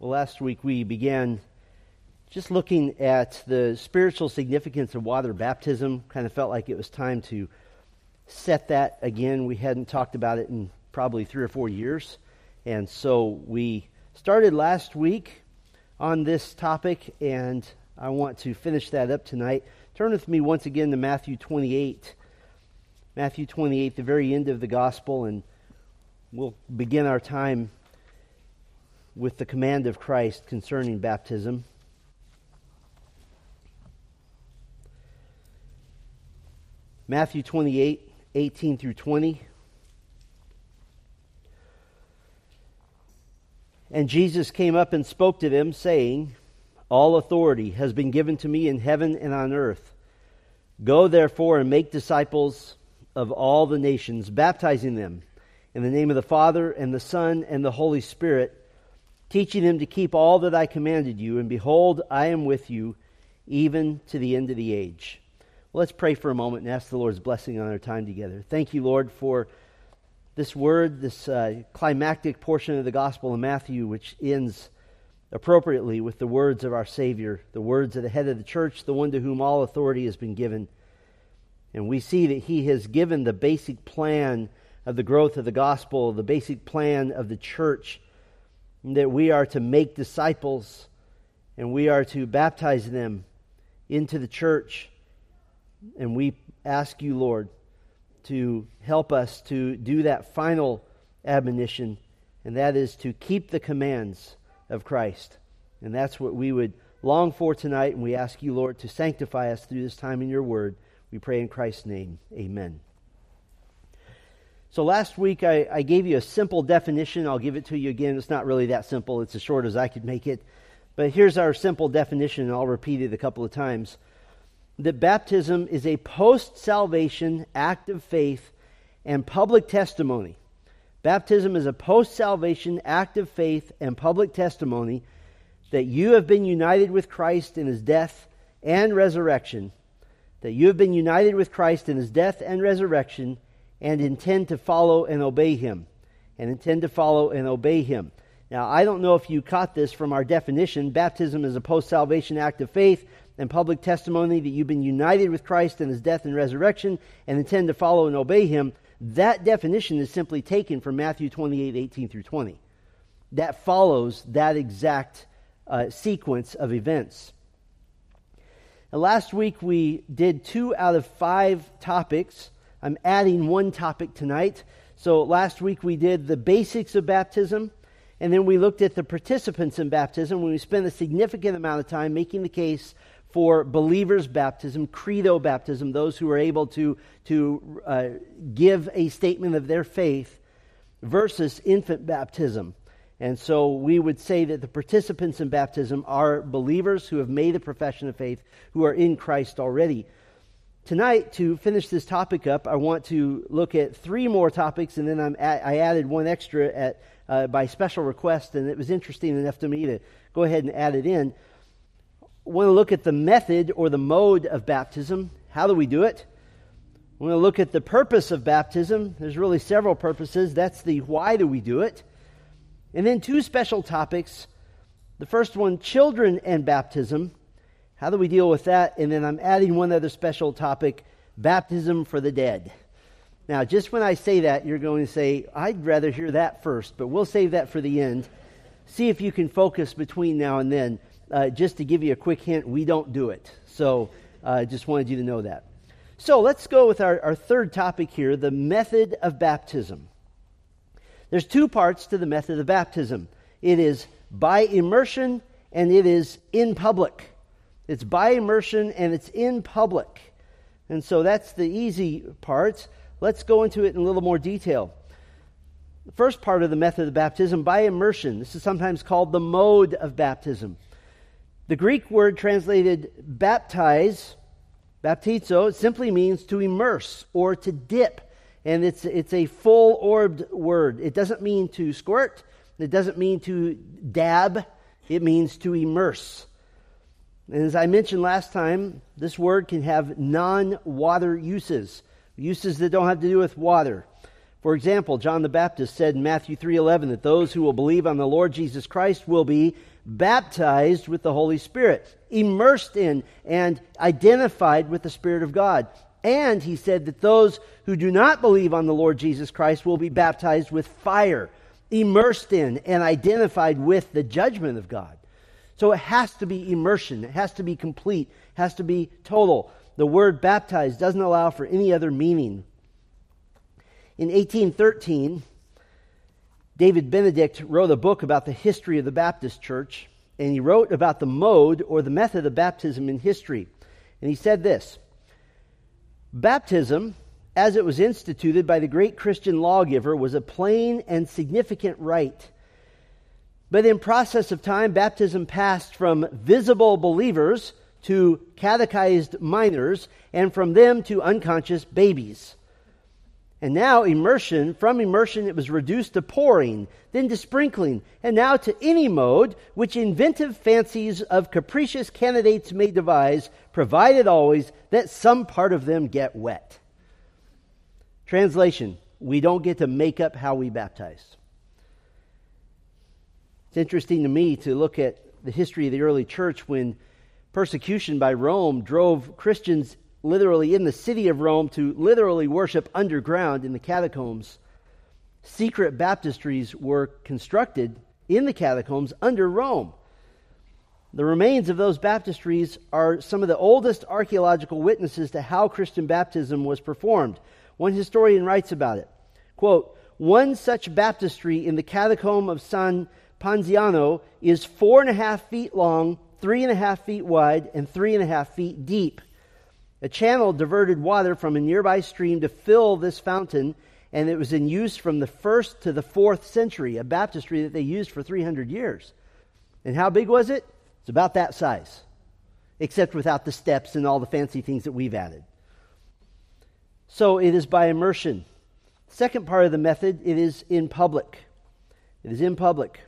Well, last week we began just looking at the spiritual significance of water baptism. Kind of felt like it was time to set that again. We hadn't talked about it in probably three or four years. And so we started last week on this topic, and I want to finish that up tonight. Turn with me once again to Matthew 28. Matthew 28, the very end of the gospel, and we'll begin our time with the command of Christ concerning baptism. Matthew 28, 18 through 20. And Jesus came up and spoke to them, saying, All authority has been given to me in heaven and on earth. Go therefore and make disciples of all the nations, baptizing them in the name of the Father and the Son and the Holy Spirit teaching them to keep all that I commanded you. And behold, I am with you even to the end of the age. Well, let's pray for a moment and ask the Lord's blessing on our time together. Thank you, Lord, for this word, this uh, climactic portion of the Gospel of Matthew, which ends appropriately with the words of our Savior, the words of the head of the church, the one to whom all authority has been given. And we see that he has given the basic plan of the growth of the gospel, the basic plan of the church that we are to make disciples and we are to baptize them into the church. And we ask you, Lord, to help us to do that final admonition, and that is to keep the commands of Christ. And that's what we would long for tonight, and we ask you, Lord, to sanctify us through this time in your word. We pray in Christ's name. Amen. So last week I, I, gave you a simple definition. I'll give it to you again. It's not really that simple. It's as short as I could make it. But here's our simple definition, and I'll repeat it a couple of times. That baptism is a post salvation act of faith and public testimony. Baptism is a post salvation act of faith and public testimony that you have been united with Christ in his death and resurrection. That you have been united with Christ in his death and resurrection and intend to follow and obey him. And intend to follow and obey him. Now, I don't know if you caught this from our definition. Baptism is a post salvation act of faith and public testimony that you've been united with Christ in his death and resurrection and intend to follow and obey him. That definition is simply taken from Matthew 28 18 through 20. That follows that exact uh, sequence of events. Now, last week we did two out of five topics I'm adding one topic tonight. So last week we did the basics of baptism, and then we looked at the participants in baptism when we spent a significant amount of time making the case for believers' baptism, credo baptism, those who are able to, to uh, give a statement of their faith, versus infant baptism. And so we would say that the participants in baptism are believers who have made a profession of faith, who are in Christ already. Tonight, to finish this topic up, I want to look at three more topics, and then at, i added one extra at, uh, by special request, and it was interesting enough to me to go ahead and add it in. I want to look at the method or the mode of baptism. How do we do it? I want to look at the purpose of baptism. There's really several purposes. That's the why do we do it? And then two special topics. The first one, children and baptism. How do we deal with that? And then I'm adding one other special topic baptism for the dead. Now, just when I say that, you're going to say, I'd rather hear that first, but we'll save that for the end. See if you can focus between now and then. Uh, just to give you a quick hint, we don't do it. So I uh, just wanted you to know that. So let's go with our, our third topic here the method of baptism. There's two parts to the method of baptism it is by immersion and it is in public. It's by immersion and it's in public. And so that's the easy part. Let's go into it in a little more detail. The first part of the method of baptism, by immersion. This is sometimes called the mode of baptism. The Greek word translated baptize, baptizo, simply means to immerse or to dip. And it's, it's a full orbed word. It doesn't mean to squirt, it doesn't mean to dab, it means to immerse. And as I mentioned last time, this word can have non water uses, uses that don't have to do with water. For example, John the Baptist said in Matthew 3:11 that those who will believe on the Lord Jesus Christ will be baptized with the Holy Spirit, immersed in and identified with the Spirit of God. And he said that those who do not believe on the Lord Jesus Christ will be baptized with fire, immersed in and identified with the judgment of God. So it has to be immersion, it has to be complete, it has to be total. The word baptized doesn't allow for any other meaning. In 1813, David Benedict wrote a book about the history of the Baptist church, and he wrote about the mode or the method of baptism in history. And he said this Baptism, as it was instituted by the great Christian lawgiver, was a plain and significant rite. But in process of time, baptism passed from visible believers to catechized minors, and from them to unconscious babies. And now immersion, from immersion it was reduced to pouring, then to sprinkling, and now to any mode which inventive fancies of capricious candidates may devise, provided always that some part of them get wet. Translation We don't get to make up how we baptize. It's interesting to me to look at the history of the early church when persecution by Rome drove Christians literally in the city of Rome to literally worship underground in the catacombs. Secret baptistries were constructed in the catacombs under Rome. The remains of those baptistries are some of the oldest archaeological witnesses to how Christian baptism was performed. One historian writes about it. Quote, one such baptistry in the catacomb of San Ponziano is four and a half feet long, three and a half feet wide, and three and a half feet deep. A channel diverted water from a nearby stream to fill this fountain, and it was in use from the first to the fourth century, a baptistry that they used for 300 years. And how big was it? It's about that size, except without the steps and all the fancy things that we've added. So it is by immersion. Second part of the method, it is in public. It is in public.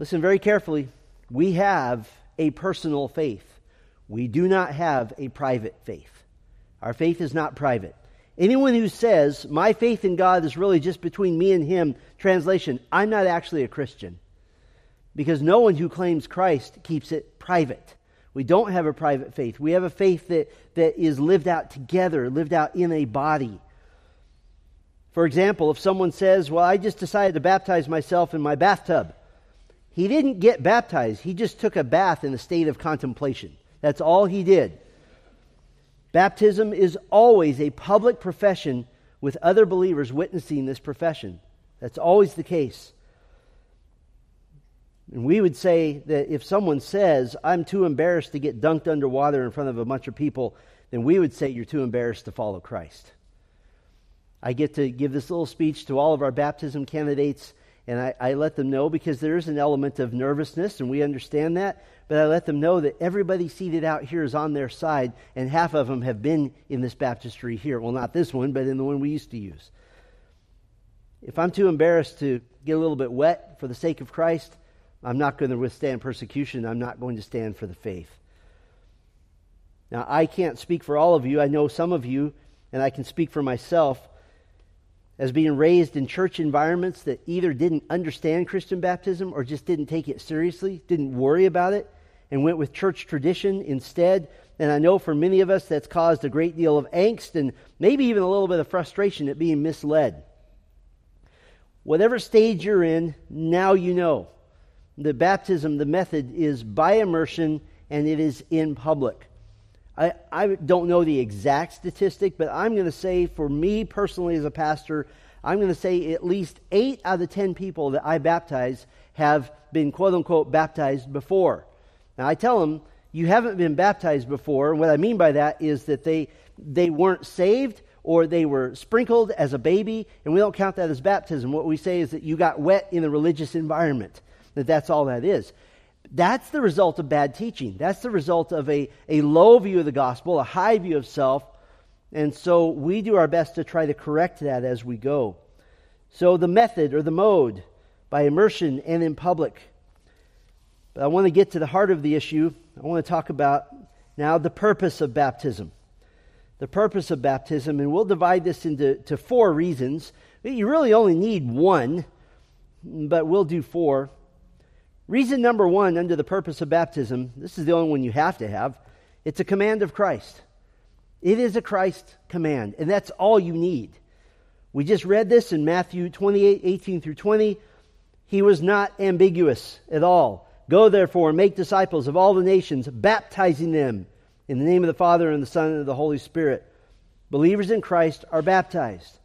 Listen very carefully. We have a personal faith. We do not have a private faith. Our faith is not private. Anyone who says, my faith in God is really just between me and him, translation, I'm not actually a Christian. Because no one who claims Christ keeps it private. We don't have a private faith. We have a faith that, that is lived out together, lived out in a body. For example, if someone says, Well, I just decided to baptize myself in my bathtub, he didn't get baptized. He just took a bath in a state of contemplation. That's all he did. Baptism is always a public profession with other believers witnessing this profession. That's always the case. And we would say that if someone says, I'm too embarrassed to get dunked underwater in front of a bunch of people, then we would say you're too embarrassed to follow Christ. I get to give this little speech to all of our baptism candidates, and I, I let them know because there is an element of nervousness, and we understand that but I let them know that everybody seated out here is on their side, and half of them have been in this baptistry here. Well, not this one, but in the one we used to use. If I'm too embarrassed to get a little bit wet for the sake of Christ, I'm not going to withstand persecution. I'm not going to stand for the faith. Now, I can't speak for all of you. I know some of you, and I can speak for myself as being raised in church environments that either didn't understand Christian baptism or just didn't take it seriously, didn't worry about it and went with church tradition instead. And I know for many of us that's caused a great deal of angst and maybe even a little bit of frustration at being misled. Whatever stage you're in, now you know. The baptism, the method is by immersion and it is in public. I, I don't know the exact statistic, but I'm going to say for me personally as a pastor, I'm going to say at least eight out of the ten people that I baptize have been quote unquote baptized before. Now, I tell them, you haven't been baptized before. And what I mean by that is that they, they weren't saved or they were sprinkled as a baby, and we don't count that as baptism. What we say is that you got wet in a religious environment, that that's all that is. That's the result of bad teaching. That's the result of a, a low view of the gospel, a high view of self. And so we do our best to try to correct that as we go. So the method or the mode, by immersion and in public. But I want to get to the heart of the issue. I want to talk about now the purpose of baptism. The purpose of baptism, and we'll divide this into to four reasons. You really only need one, but we'll do four. Reason number one, under the purpose of baptism, this is the only one you have to have, it's a command of Christ. It is a Christ command, and that's all you need. We just read this in Matthew 28 18 through 20. He was not ambiguous at all. Go therefore and make disciples of all the nations, baptizing them in the name of the Father and the Son and the Holy Spirit. Believers in Christ are baptized.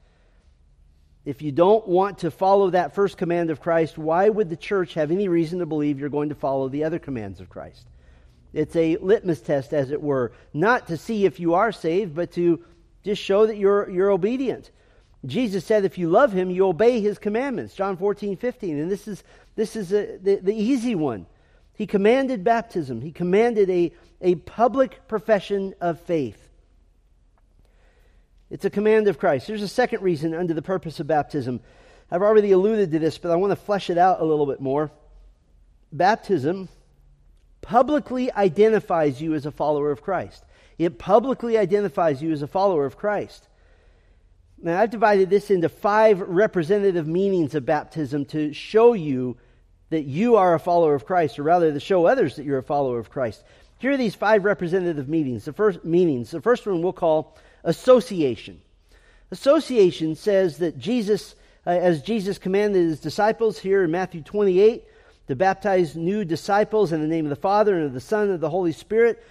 If you don't want to follow that first command of Christ, why would the church have any reason to believe you're going to follow the other commands of Christ? It's a litmus test, as it were, not to see if you are saved, but to just show that you're, you're obedient. Jesus said, if you love him, you obey his commandments. John 14, 15. And this is, this is a, the, the easy one. He commanded baptism, he commanded a, a public profession of faith. It's a command of Christ. There's a second reason under the purpose of baptism. I've already alluded to this, but I want to flesh it out a little bit more. Baptism publicly identifies you as a follower of Christ. It publicly identifies you as a follower of Christ. Now, I've divided this into five representative meanings of baptism to show you that you are a follower of Christ, or rather to show others that you're a follower of Christ. Here are these five representative meanings. The first meanings. The first one we'll call association. Association says that Jesus, uh, as Jesus commanded his disciples here in Matthew 28, to baptize new disciples in the name of the Father and of the Son and of the Holy Spirit.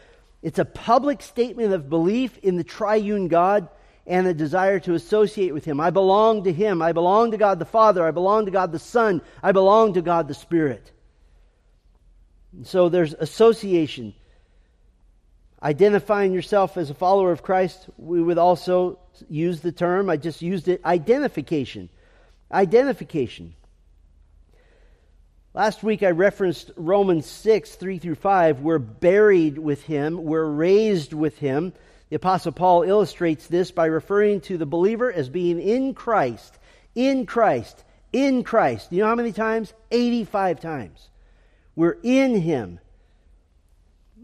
It's a public statement of belief in the triune God and a desire to associate with Him. I belong to Him. I belong to God the Father. I belong to God the Son. I belong to God the Spirit. And so there's association identifying yourself as a follower of Christ, we would also use the term, I just used it, identification. Identification. Last week I referenced Romans 6, 3 through 5. We're buried with him, we're raised with him. The Apostle Paul illustrates this by referring to the believer as being in Christ, in Christ, in Christ. You know how many times? 85 times. We're in him.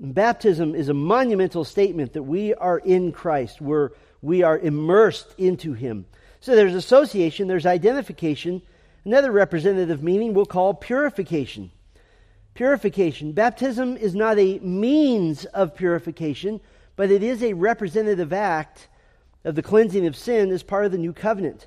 Baptism is a monumental statement that we are in Christ. We're, we are immersed into Him. So there's association, there's identification. Another representative meaning we'll call purification. Purification. Baptism is not a means of purification, but it is a representative act of the cleansing of sin as part of the new covenant.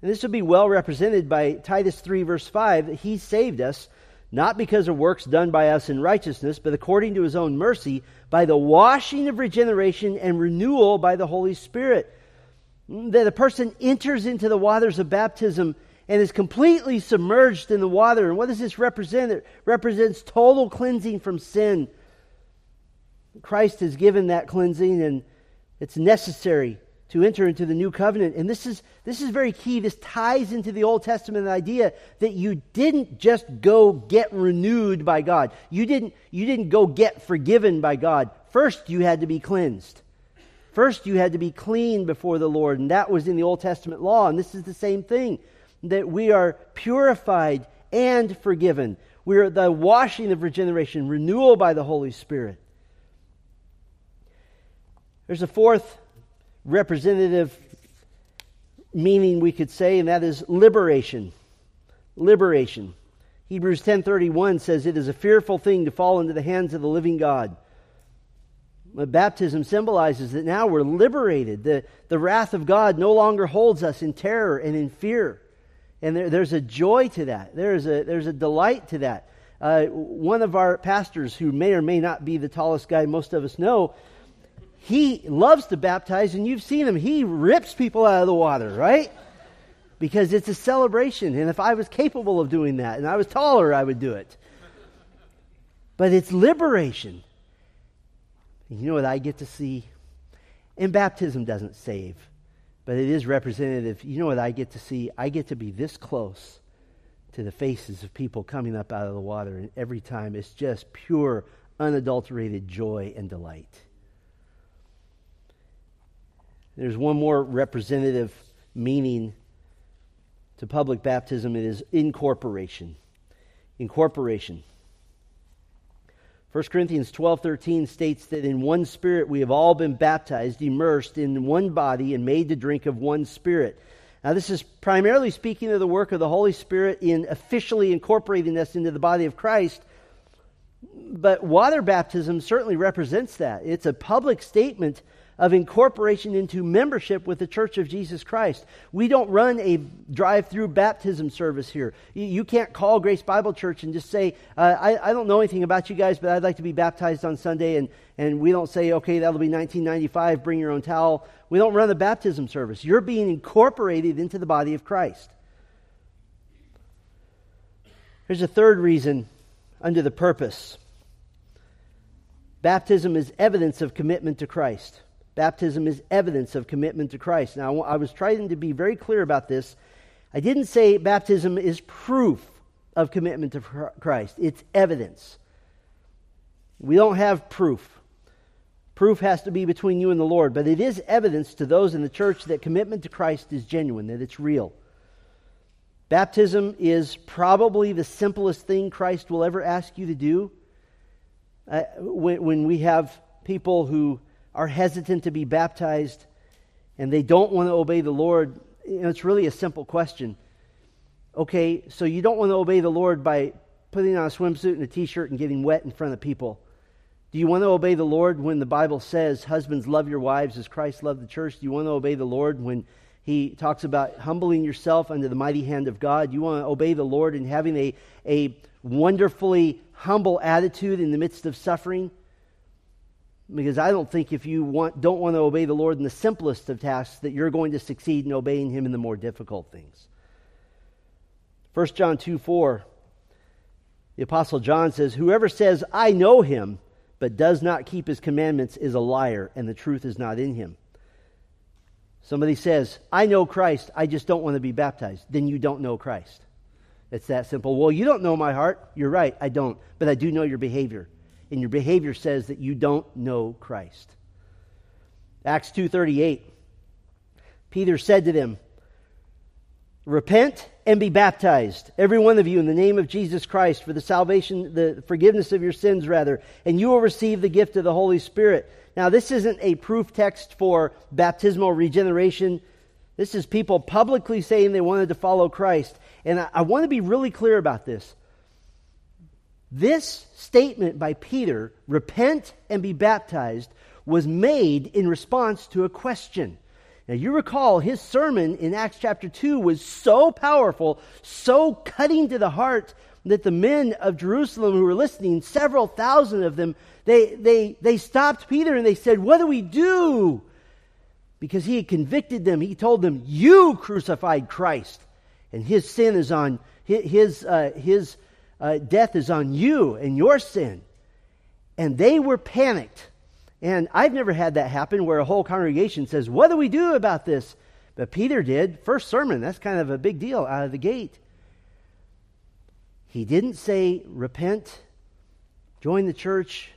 And this will be well represented by Titus 3, verse 5, that He saved us not because of works done by us in righteousness, but according to his own mercy, by the washing of regeneration and renewal by the Holy Spirit. Mm, that a person enters into the waters of baptism and is completely submerged in the water. And what does this represent? It represents total cleansing from sin. Christ has given that cleansing, and it's necessary to enter into the new covenant. And this is, this is very key. This ties into the Old Testament idea that you didn't just go get renewed by God. You didn't, you didn't go get forgiven by God. First, you had to be cleansed. First, you had to be clean before the Lord. And that was in the Old Testament law. And this is the same thing that we are purified and forgiven. We are the washing of regeneration, renewal by the Holy Spirit. There's a fourth representative meaning we could say and that is liberation. Liberation. Hebrews 10.31 says it is a fearful thing to fall into the hands of the living god. But baptism symbolizes that now we're liberated. The, the wrath of god no longer holds us in terror and in fear. And there, there's a joy to that. There's a, there's a delight to that. Uh, one of our pastors who may or may not be the tallest guy most of us know he loves to baptize, and you've seen him. He rips people out of the water, right? Because it's a celebration. And if I was capable of doing that and I was taller, I would do it. But it's liberation. You know what I get to see? And baptism doesn't save, but it is representative. You know what I get to see? I get to be this close to the faces of people coming up out of the water, and every time it's just pure, unadulterated joy and delight. There's one more representative meaning to public baptism it is incorporation. Incorporation. 1 Corinthians 12:13 states that in one spirit we have all been baptized, immersed in one body and made to drink of one spirit. Now, this is primarily speaking of the work of the Holy Spirit in officially incorporating us into the body of Christ. But water baptism certainly represents that. It's a public statement of incorporation into membership with the Church of Jesus Christ. We don't run a drive through baptism service here. You, can't call Grace Bible Church and just say, uh, I, I, don't know anything about you guys, but I'd like to be baptized on Sunday. And, and we don't say, okay, that'll be 1995, bring your own towel. We don't run the baptism service. You're being incorporated into the body of Christ. Here's a third reason under the purpose. Baptism is evidence of commitment to Christ. Baptism is evidence of commitment to Christ. Now, I was trying to be very clear about this. I didn't say baptism is proof of commitment to Christ, it's evidence. We don't have proof. Proof has to be between you and the Lord, but it is evidence to those in the church that commitment to Christ is genuine, that it's real. Baptism is probably the simplest thing Christ will ever ask you to do. Uh, when, when we have people who are hesitant to be baptized and they don't want to obey the Lord, you know, it's really a simple question. Okay, so you don't want to obey the Lord by putting on a swimsuit and a t shirt and getting wet in front of people. Do you want to obey the Lord when the Bible says, Husbands, love your wives as Christ loved the church? Do you want to obey the Lord when he talks about humbling yourself under the mighty hand of God? You want to obey the Lord and having a, a wonderfully humble attitude in the midst of suffering? Because I don't think if you want, don't want to obey the Lord in the simplest of tasks, that you're going to succeed in obeying Him in the more difficult things. 1 John 2 4, the Apostle John says, Whoever says, I know Him, but does not keep His commandments is a liar, and the truth is not in him. Somebody says, I know Christ, I just don't want to be baptized. Then you don't know Christ. It's that simple. Well, you don't know my heart. You're right, I don't. But I do know your behavior and your behavior says that you don't know Christ. Acts 2:38 Peter said to them, Repent and be baptized, every one of you, in the name of Jesus Christ, for the salvation, the forgiveness of your sins, rather, and you will receive the gift of the Holy Spirit. Now, this isn't a proof text for baptismal regeneration. This is people publicly saying they wanted to follow Christ. And I, I want to be really clear about this. This statement by Peter, repent and be baptized, was made in response to a question. Now, you recall his sermon in Acts chapter 2 was so powerful, so cutting to the heart, that the men of Jerusalem who were listening, several thousand of them, they, they, they stopped Peter and they said, What do we do? Because he had convicted them. He told them, You crucified Christ, and his sin is on, his, uh, his uh, death is on you and your sin. And they were panicked. And I've never had that happen where a whole congregation says, What do we do about this? But Peter did. First sermon, that's kind of a big deal out of the gate. He didn't say, Repent, join the church,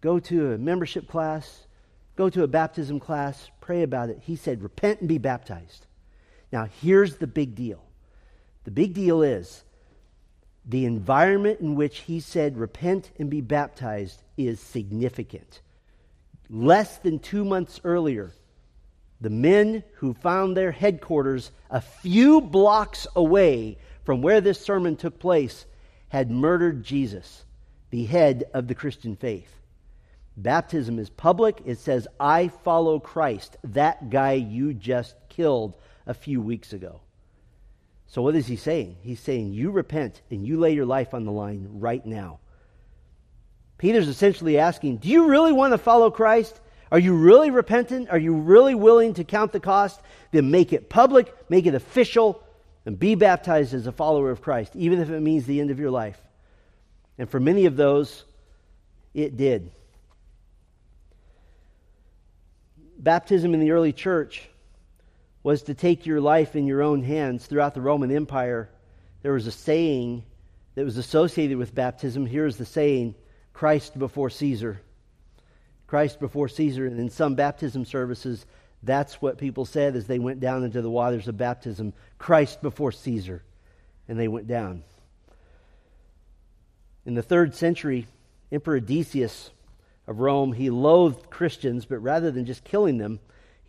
go to a membership class, go to a baptism class, pray about it. He said, Repent and be baptized. Now, here's the big deal. The big deal is the environment in which he said, Repent and be baptized, is significant. Less than two months earlier, the men who found their headquarters a few blocks away from where this sermon took place had murdered Jesus, the head of the Christian faith. Baptism is public. It says, I follow Christ, that guy you just killed a few weeks ago. So, what is he saying? He's saying, You repent and you lay your life on the line right now. Peter's essentially asking, Do you really want to follow Christ? Are you really repentant? Are you really willing to count the cost? Then make it public, make it official, and be baptized as a follower of Christ, even if it means the end of your life. And for many of those, it did. Baptism in the early church was to take your life in your own hands throughout the Roman Empire. There was a saying that was associated with baptism. Here's the saying Christ before Caesar. Christ before Caesar. And in some baptism services, that's what people said as they went down into the waters of baptism Christ before Caesar. And they went down. In the third century, Emperor Decius of Rome, he loathed Christians, but rather than just killing them,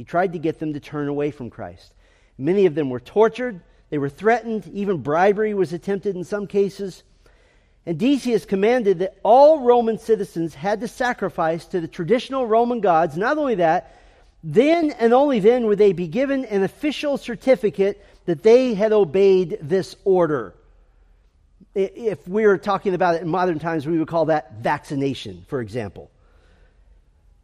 he tried to get them to turn away from Christ. Many of them were tortured, they were threatened, even bribery was attempted in some cases. And Decius commanded that all Roman citizens had to sacrifice to the traditional Roman gods. Not only that, then and only then would they be given an official certificate that they had obeyed this order. If we were talking about it in modern times, we would call that vaccination, for example.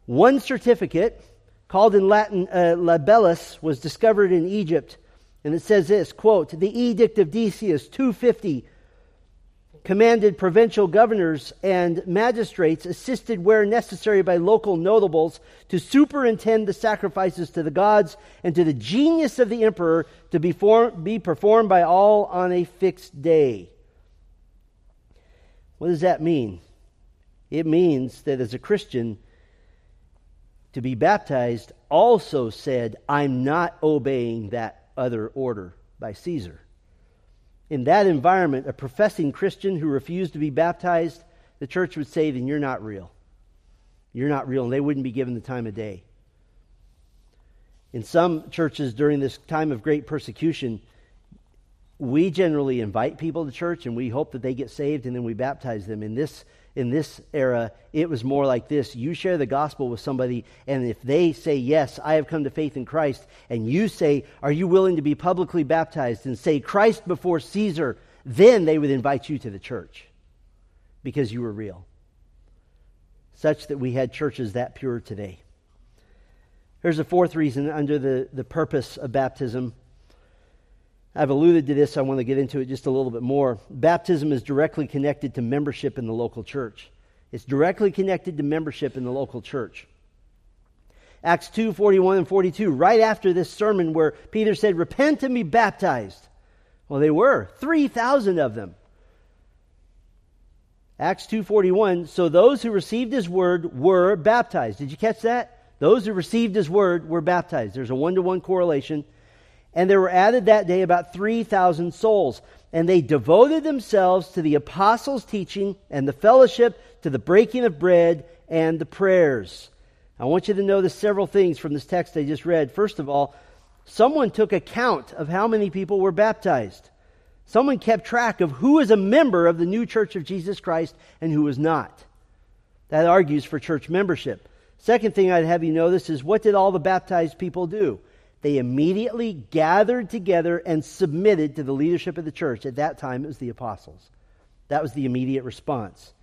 One certificate, called in Latin uh, libellus, was discovered in Egypt, and it says this quote, The Edict of Decius 250 commanded provincial governors and magistrates, assisted where necessary by local notables, to superintend the sacrifices to the gods and to the genius of the emperor to be, form, be performed by all on a fixed day. What does that mean? It means that as a Christian, to be baptized also said, I'm not obeying that other order by Caesar in that environment, a professing Christian who refused to be baptized, the church would say, then you're not real. You're not real, and they wouldn't be given the time of day. In some churches during this time of great persecution, we generally invite people to church and we hope that they get saved and then we baptize them. In this in this era, it was more like this. You share the gospel with somebody, and if they say, Yes, I have come to faith in Christ, and you say, Are you willing to be publicly baptized, and say, Christ before Caesar, then they would invite you to the church because you were real. Such that we had churches that pure today. Here's a fourth reason under the, the purpose of baptism I've alluded to this, I want to get into it just a little bit more. Baptism is directly connected to membership in the local church. It's directly connected to membership in the local church. Acts 2 41 and 42, right after this sermon where Peter said, Repent and be baptized. Well, they were, 3,000 of them. Acts 2:41 so those who received his word were baptized. Did you catch that? Those who received his word were baptized. There's a one-to-one correlation. And there were added that day about 3,000 souls. And they devoted themselves to the apostles' teaching and the fellowship, to the breaking of bread and the prayers. I want you to notice several things from this text I just read. First of all, someone took account of how many people were baptized. Someone kept track of who is a member of the new church of Jesus Christ and who is not. That argues for church membership. Second thing I'd have you notice is what did all the baptized people do? They immediately gathered together and submitted to the leadership of the church. At that time, it was the apostles. That was the immediate response.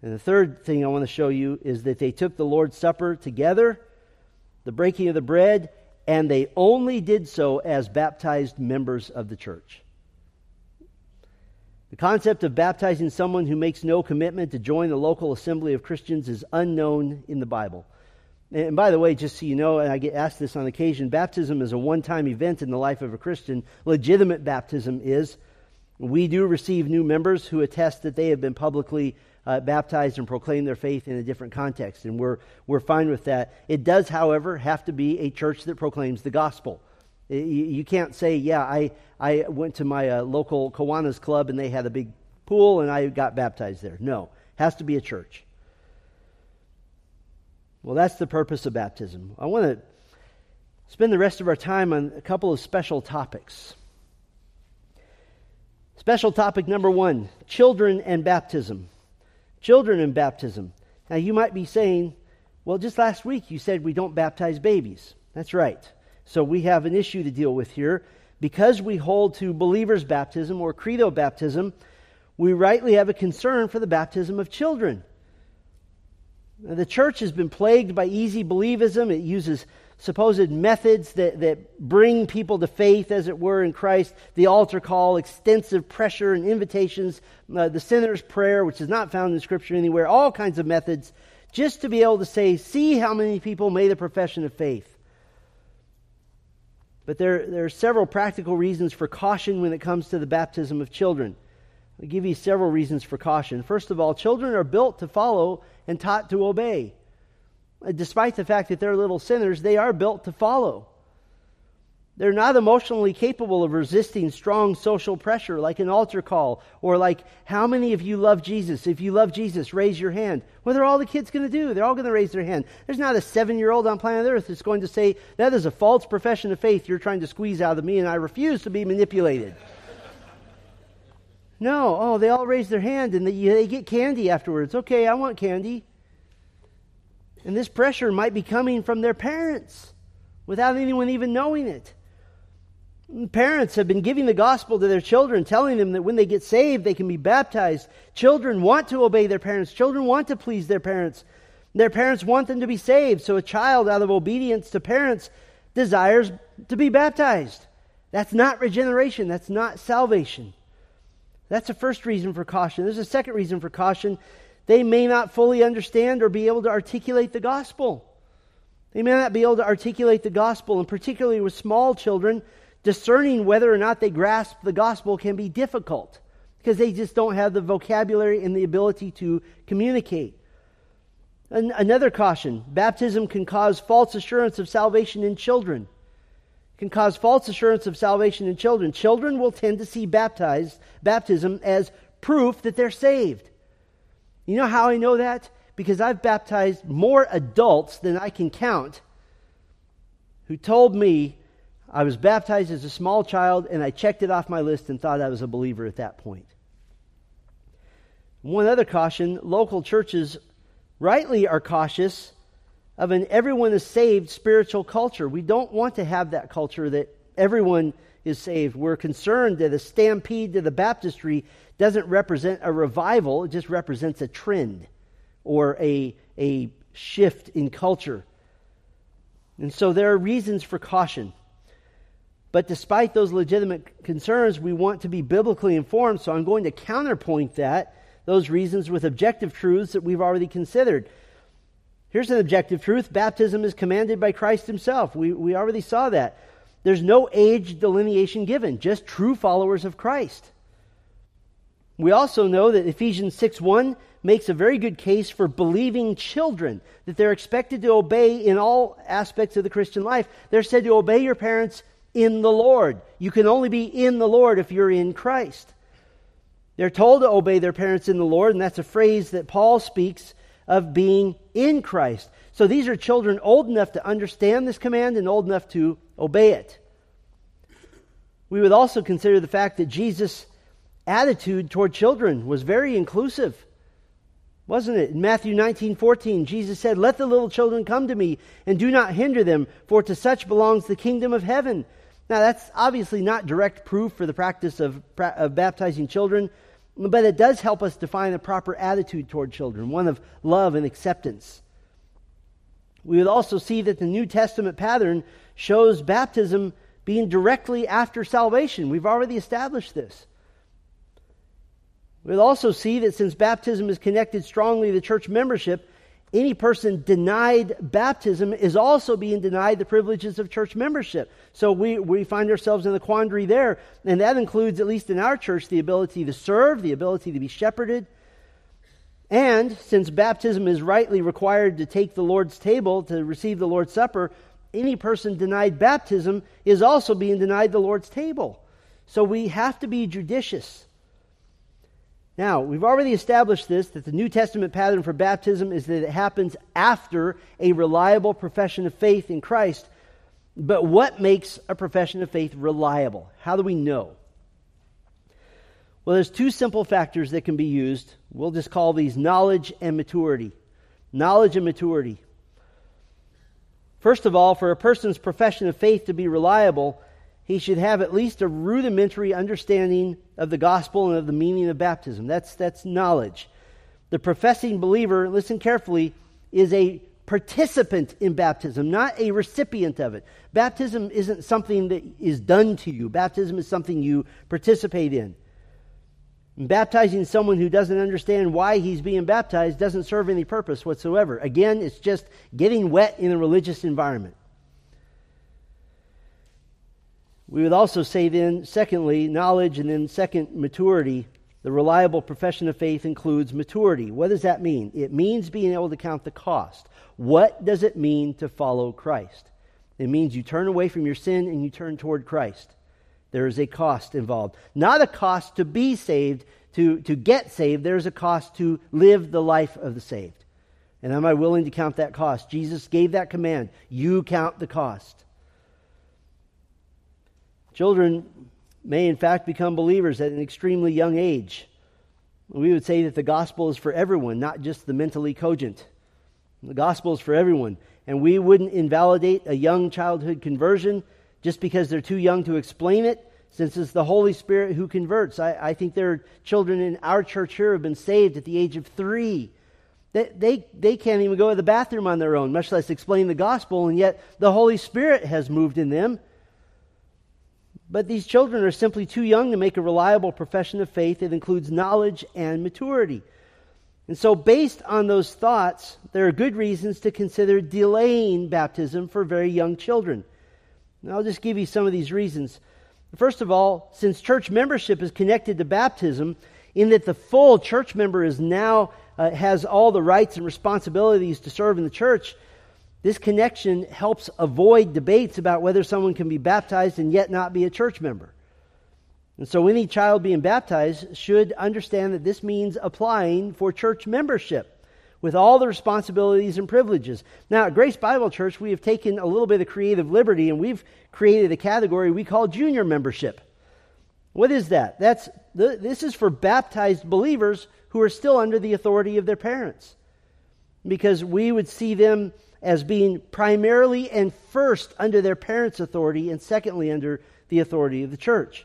And the third thing I want to show you is that they took the Lord's Supper together, the breaking of the bread, and they only did so as baptized members of the church. The concept of baptizing someone who makes no commitment to join the local assembly of Christians is unknown in the Bible. And by the way, just so you know, and I get asked this on occasion, baptism is a one time event in the life of a Christian. Legitimate baptism is. We do receive new members who attest that they have been publicly uh, baptized and proclaim their faith in a different context, and we're, we're fine with that. It does, however, have to be a church that proclaims the gospel. You, can't say, yeah, I, I went to my uh, local Kiwanis club and they had a big pool and I got baptized there. No, it has to be a church. Well, that's the purpose of baptism. I want to spend the rest of our time on a couple of special topics. Special topic number one children and baptism. Children and baptism. Now, you might be saying, well, just last week you said we don't baptize babies. That's right. So we have an issue to deal with here. Because we hold to believers' baptism or credo baptism, we rightly have a concern for the baptism of children. The church has been plagued by easy believism. It uses supposed methods that, that bring people to faith, as it were, in Christ. The altar call, extensive pressure and invitations, uh, the sinner's prayer, which is not found in Scripture anywhere, all kinds of methods, just to be able to say, see how many people made a profession of faith. But there, there are several practical reasons for caution when it comes to the baptism of children. I'll give you several reasons for caution. First of all, children are built to follow and taught to obey. Despite the fact that they're little sinners, they are built to follow. They're not emotionally capable of resisting strong social pressure like an altar call or like, how many of you love Jesus? If you love Jesus, raise your hand. What are all the kids going to do? They're all going to raise their hand. There's not a seven year old on planet Earth that's going to say, that is a false profession of faith you're trying to squeeze out of me and I refuse to be manipulated. No, oh, they all raise their hand and they, they get candy afterwards. Okay, I want candy. And this pressure might be coming from their parents without anyone even knowing it. Parents have been giving the gospel to their children, telling them that when they get saved, they can be baptized. Children want to obey their parents. Children want to please their parents. Their parents want them to be saved. So a child, out of obedience to parents, desires to be baptized. That's not regeneration. That's not salvation. That's the first reason for caution. There's a second reason for caution. They may not fully understand or be able to articulate the gospel. They may not be able to articulate the gospel, and particularly with small children, discerning whether or not they grasp the gospel can be difficult because they just don't have the vocabulary and the ability to communicate. An- another caution baptism can cause false assurance of salvation in children. Can cause false assurance of salvation in children. Children will tend to see baptized baptism as proof that they're saved. You know how I know that? Because I've baptized more adults than I can count who told me I was baptized as a small child, and I checked it off my list and thought I was a believer at that point. One other caution local churches rightly are cautious of an everyone is saved spiritual culture. We don't want to have that culture that everyone is saved. We're concerned that a stampede to the baptistry doesn't represent a revival, it just represents a trend or a, a shift in culture. And so there are reasons for caution. But despite those legitimate concerns, we want to be biblically informed, so I'm going to counterpoint that, those reasons, with objective truths that we've already considered. Here's an objective truth baptism is commanded by Christ Himself. We, we already saw that. There's no age delineation given, just true followers of Christ. We also know that Ephesians 6 1 makes a very good case for believing children, that they're expected to obey in all aspects of the Christian life. They're said to obey your parents in the Lord. You can only be in the Lord if you're in Christ. They're told to obey their parents in the Lord, and that's a phrase that Paul speaks of being in Christ. So these are children old enough to understand this command and old enough to obey it. We would also consider the fact that Jesus' attitude toward children was very inclusive. Wasn't it? In Matthew 19, 14, Jesus said, Let the little children come to me, and do not hinder them, for to such belongs the kingdom of heaven. Now, that's obviously not direct proof for the practice of, of baptizing children, but it does help us define a proper attitude toward children, one of love and acceptance. We would also see that the New Testament pattern shows baptism being directly after salvation. We've already established this. We'll also see that since baptism is connected strongly to church membership, any person denied baptism is also being denied the privileges of church membership. So we, we find ourselves in the quandary there. And that includes, at least in our church, the ability to serve, the ability to be shepherded. And since baptism is rightly required to take the Lord's table, to receive the Lord's Supper, any person denied baptism is also being denied the Lord's table. So we have to be judicious. Now, we've already established this that the New Testament pattern for baptism is that it happens after a reliable profession of faith in Christ. But what makes a profession of faith reliable? How do we know? Well, there's two simple factors that can be used. We'll just call these knowledge and maturity. Knowledge and maturity. First of all, for a person's profession of faith to be reliable, he should have at least a rudimentary understanding of the gospel and of the meaning of baptism. That's, that's knowledge. The professing believer, listen carefully, is a participant in baptism, not a recipient of it. Baptism isn't something that is done to you, baptism is something you participate in. And baptizing someone who doesn't understand why he's being baptized doesn't serve any purpose whatsoever. Again, it's just getting wet in a religious environment. We would also say then, secondly, knowledge, and then second, maturity. The reliable profession of faith includes maturity. What does that mean? It means being able to count the cost. What does it mean to follow Christ? It means you turn away from your sin and you turn toward Christ. There is a cost involved. Not a cost to be saved, to, to get saved. There's a cost to live the life of the saved. And am I willing to count that cost? Jesus gave that command. You count the cost. Children may, in fact, become believers at an extremely young age. We would say that the gospel is for everyone, not just the mentally cogent. The gospel is for everyone. And we wouldn't invalidate a young childhood conversion just because they're too young to explain it, since it's the Holy Spirit who converts. I, I think there are children in our church here who have been saved at the age of three. They, they, they can't even go to the bathroom on their own, much less explain the gospel, and yet the Holy Spirit has moved in them. But these children are simply too young to make a reliable profession of faith that includes knowledge and maturity. And so, based on those thoughts, there are good reasons to consider delaying baptism for very young children. And I'll just give you some of these reasons. First of all, since church membership is connected to baptism, in that the full church member is now uh, has all the rights and responsibilities to serve in the church, this connection helps avoid debates about whether someone can be baptized and yet not be a church member. And so, any child being baptized should understand that this means applying for church membership with all the responsibilities and privileges. Now, at Grace Bible Church, we have taken a little bit of creative liberty and we've created a category we call junior membership. What is that? That's this is for baptized believers who are still under the authority of their parents. Because we would see them as being primarily and first under their parents' authority, and secondly under the authority of the church.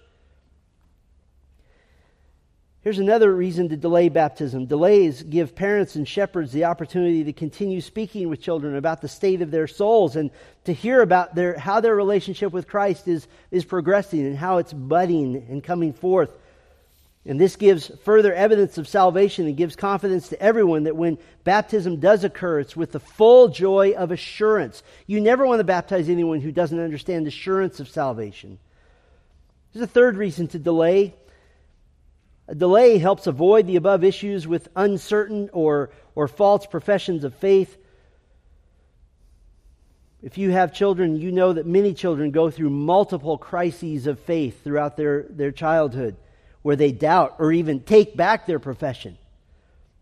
Here's another reason to delay baptism. Delays give parents and shepherds the opportunity to continue speaking with children about the state of their souls and to hear about their, how their relationship with Christ is, is progressing and how it's budding and coming forth and this gives further evidence of salvation and gives confidence to everyone that when baptism does occur, it's with the full joy of assurance. You never want to baptize anyone who doesn't understand assurance of salvation. There's a third reason to delay. A delay helps avoid the above issues with uncertain or, or false professions of faith. If you have children, you know that many children go through multiple crises of faith throughout their, their childhood where they doubt or even take back their profession.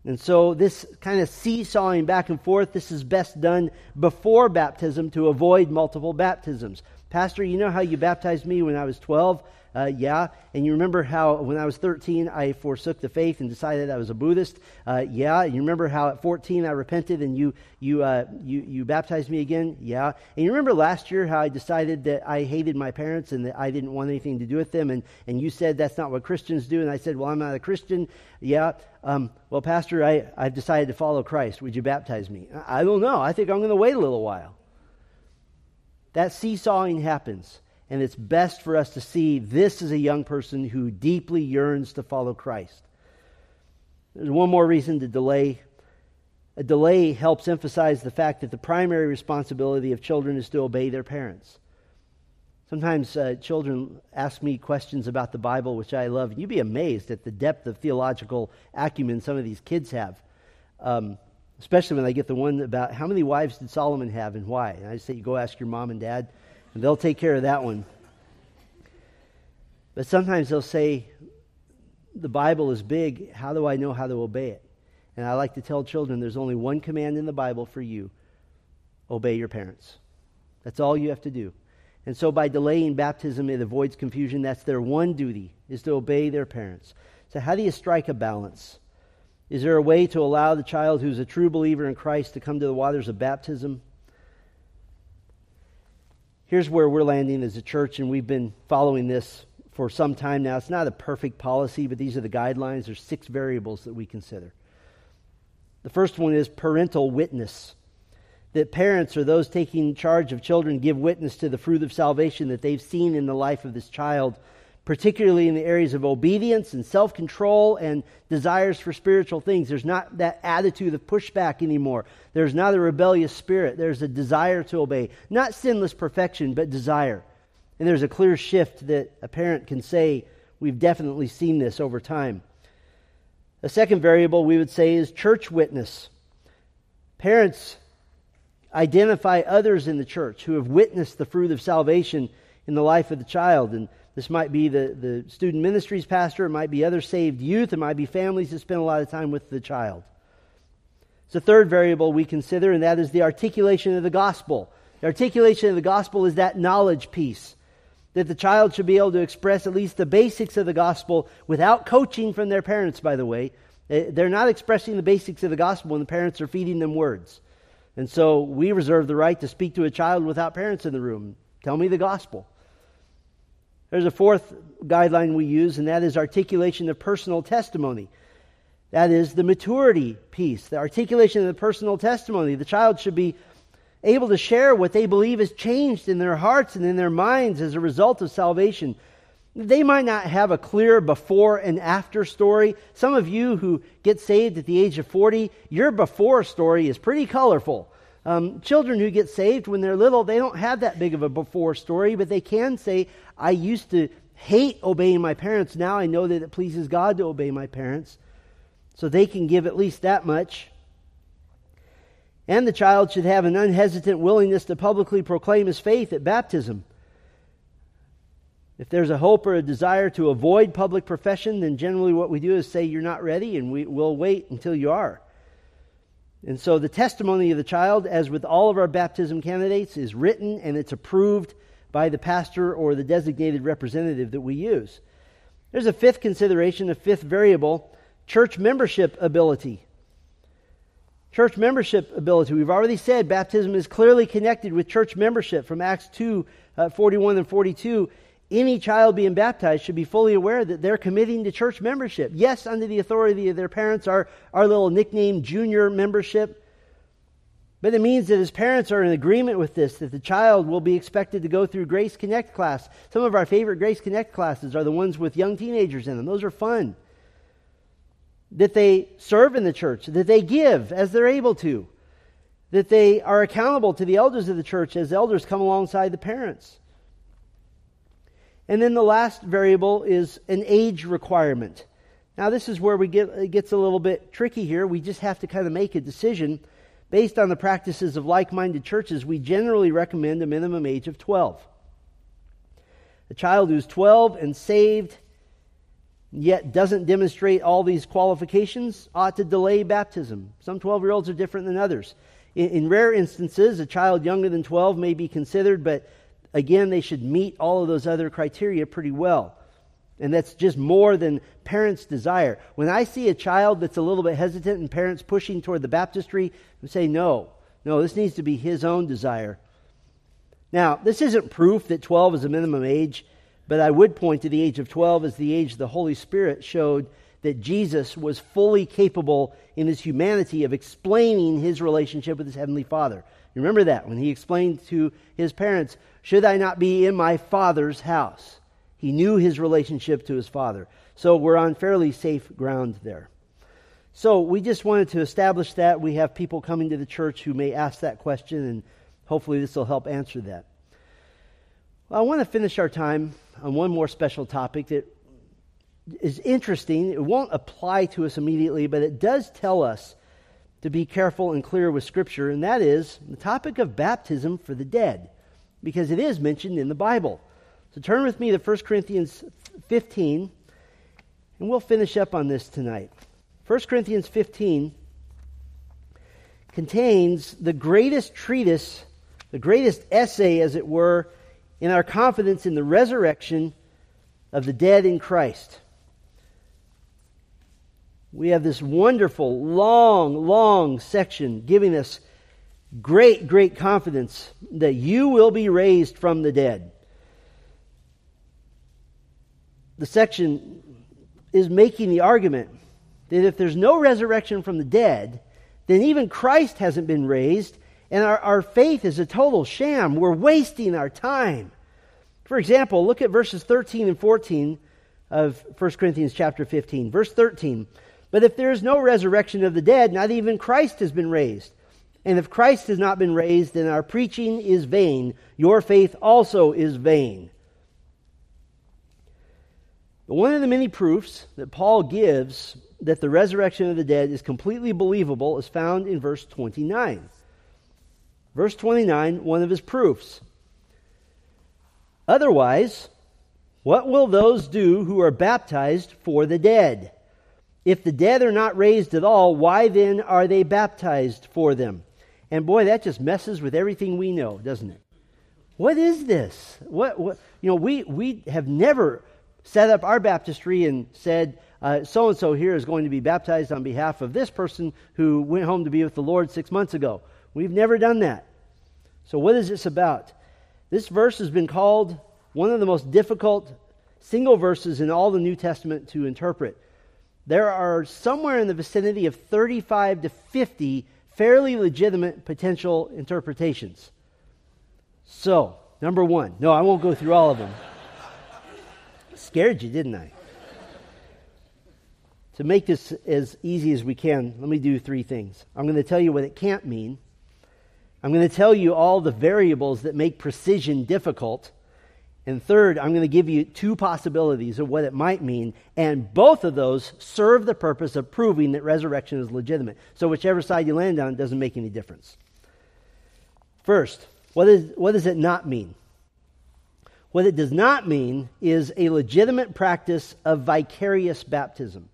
And so, this kind of seesawing back and forth, this is best done before baptism to avoid multiple baptisms. Pastor, you know how you baptized me when I was 12? Uh, yeah. And you remember how when I was 13, I forsook the faith and decided I was a Buddhist? Uh, yeah. And you remember how at 14 I repented and you, you, uh, you, you baptized me again? Yeah. And you remember last year how I decided that I hated my parents and that I didn't want anything to do with them? And, and you said that's not what Christians do. And I said, well, I'm not a Christian. Yeah. Um, well, Pastor, I, I've decided to follow Christ. Would you baptize me? I don't know. I think I'm going to wait a little while. That seesawing happens. And it's best for us to see this is a young person who deeply yearns to follow Christ. There's one more reason to delay. A delay helps emphasize the fact that the primary responsibility of children is to obey their parents. Sometimes uh, children ask me questions about the Bible, which I love. You'd be amazed at the depth of theological acumen some of these kids have. Um, especially when I get the one about how many wives did Solomon have and why. And I say, you go ask your mom and dad and they'll take care of that one. But sometimes they'll say, The Bible is big. How do I know how to obey it? And I like to tell children there's only one command in the Bible for you obey your parents. That's all you have to do. And so by delaying baptism, it avoids confusion. That's their one duty, is to obey their parents. So, how do you strike a balance? Is there a way to allow the child who's a true believer in Christ to come to the waters of baptism? Here's where we're landing as a church, and we've been following this for some time now. It's not a perfect policy, but these are the guidelines. There's six variables that we consider. The first one is parental witness. That parents or those taking charge of children give witness to the fruit of salvation that they've seen in the life of this child particularly in the areas of obedience and self control and desires for spiritual things. There's not that attitude of pushback anymore. There's not a rebellious spirit. There's a desire to obey. Not sinless perfection, but desire. And there's a clear shift that a parent can say, we've definitely seen this over time. A second variable we would say is church witness. Parents identify others in the church who have witnessed the fruit of salvation in the life of the child. And this might be the, the student ministries pastor, it might be other saved youth, it might be families that spend a lot of time with the child. It's a third variable we consider, and that is the articulation of the gospel. The articulation of the gospel is that knowledge piece. That the child should be able to express at least the basics of the gospel without coaching from their parents, by the way. Eh, they're not expressing the basics of the gospel when the parents are feeding them words. And so we reserve the right to speak to a child without parents in the room. Tell me the gospel. There's a fourth guideline we use, and that is articulation of personal testimony. That is the maturity piece, the articulation of the personal testimony. The child should be able to share what they believe has changed in their hearts and in their minds as a result of salvation. They might not have a clear before and after story. Some of you who get saved at the age of 40, your before story is pretty colorful. Um, children who get saved when they're little, they don't have that big of a before story, but they can say, I used to hate obeying my parents. Now I know that it pleases God to obey my parents. So they can give at least that much. And the child should have an unhesitant willingness to publicly proclaim his faith at baptism. If there's a hope or a desire to avoid public profession, then generally what we do is say you're not ready and we, will wait until you are. And so the testimony of the child, as with all of our baptism candidates, is written and it's approved by the pastor or the designated representative that we use. There's a fifth consideration, a fifth variable Church membership ability. Church membership ability. We've already said baptism is clearly connected with church membership from Acts 2 uh, 41 and 42. Any child being baptized should be fully aware that they're committing to church membership. Yes, under the authority of their parents, our, our little nickname junior membership. But it means that his parents are in agreement with this, that the child will be expected to go through Grace Connect class. Some of our favorite Grace Connect classes are the ones with young teenagers in them. Those are fun that they serve in the church, that they give as they're able to, that they are accountable to the elders of the church as elders come alongside the parents. And then the last variable is an age requirement. Now, this is where we get, it gets a little bit tricky here. We just have to kind of make a decision. Based on the practices of like minded churches, we generally recommend a minimum age of 12. A child who's 12 and saved yet doesn't demonstrate all these qualifications ought to delay baptism. Some 12 year olds are different than others. In, in, rare instances, a child younger than 12 may be considered, but again, they should meet all of those other criteria pretty well. And that's just more than parents' desire. When I see a child that's a little bit hesitant and parents pushing toward the baptistry, I say, no, no, this needs to be his own desire. Now, this isn't proof that 12 is a minimum age. But I would point to the age of 12 as the age the Holy Spirit showed that Jesus was fully capable in his humanity of explaining his relationship with his heavenly Father. You remember that when he explained to his parents, Should I not be in my Father's house? He knew his relationship to his Father. So we're on fairly safe ground there. So we just wanted to establish that. We have people coming to the church who may ask that question, and hopefully this will help answer that. Well, I want to finish our time on one more special topic that is interesting. It won't apply to us immediately, but it does tell us to be careful and clear with Scripture, and that is the topic of baptism for the dead, because it is mentioned in the Bible. So turn with me to 1 Corinthians 15, and we'll finish up on this tonight. 1 Corinthians 15 contains the greatest treatise, the greatest essay, as it were, in our confidence in the resurrection of the dead in Christ. We have this wonderful, long, long section giving us great, great confidence that you will be raised from the dead. The section is making the argument that if there's no resurrection from the dead, then even Christ hasn't been raised, and our, our faith is a total sham. We're wasting our time. For example, look at verses 13 and 14 of 1 Corinthians chapter 15. Verse 13. But if there is no resurrection of the dead, not even Christ has been raised. And if Christ has not been raised, then our preaching is vain. Your faith also is vain. One of the many proofs that Paul gives that the resurrection of the dead is completely believable is found in verse 29. Verse 29, one of his proofs. Otherwise, what will those do who are baptized for the dead? If the dead are not raised at all, why then are they baptized for them? And boy, that just messes with everything we know, doesn't it? What is this? What, what you know, we, we have never set up our baptistry and said, so and so here is going to be baptized on behalf of this person who went home to be with the Lord six months ago. We've never done that. So, what is this about? This verse has been called one of the most difficult single verses in all the New Testament to interpret. There are somewhere in the vicinity of 35 to 50 fairly legitimate potential interpretations. So, number one. No, I won't go through all of them. Scared you, didn't I? To make this as easy as we can, let me do three things. I'm going to tell you what it can't mean. I'm going to tell you all the variables that make precision difficult. And third, I'm going to give you two possibilities of what it might mean. And both of those serve the purpose of proving that resurrection is legitimate. So, whichever side you land on doesn't make any difference. First, what, is, what does it not mean? What it does not mean is a legitimate practice of vicarious baptism.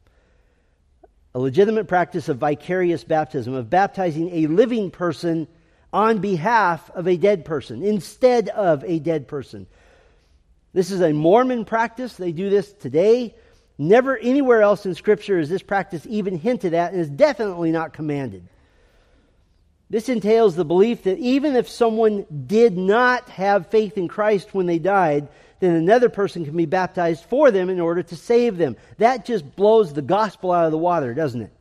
A legitimate practice of vicarious baptism, of baptizing a living person on behalf of a dead person, instead of a dead person. This is a Mormon practice. They do this today. Never anywhere else in Scripture is this practice even hinted at, and is definitely not commanded. This entails the belief that even if someone did not have faith in Christ when they died, then another person can be baptized for them in order to save them. That just blows the gospel out of the water, doesn't it?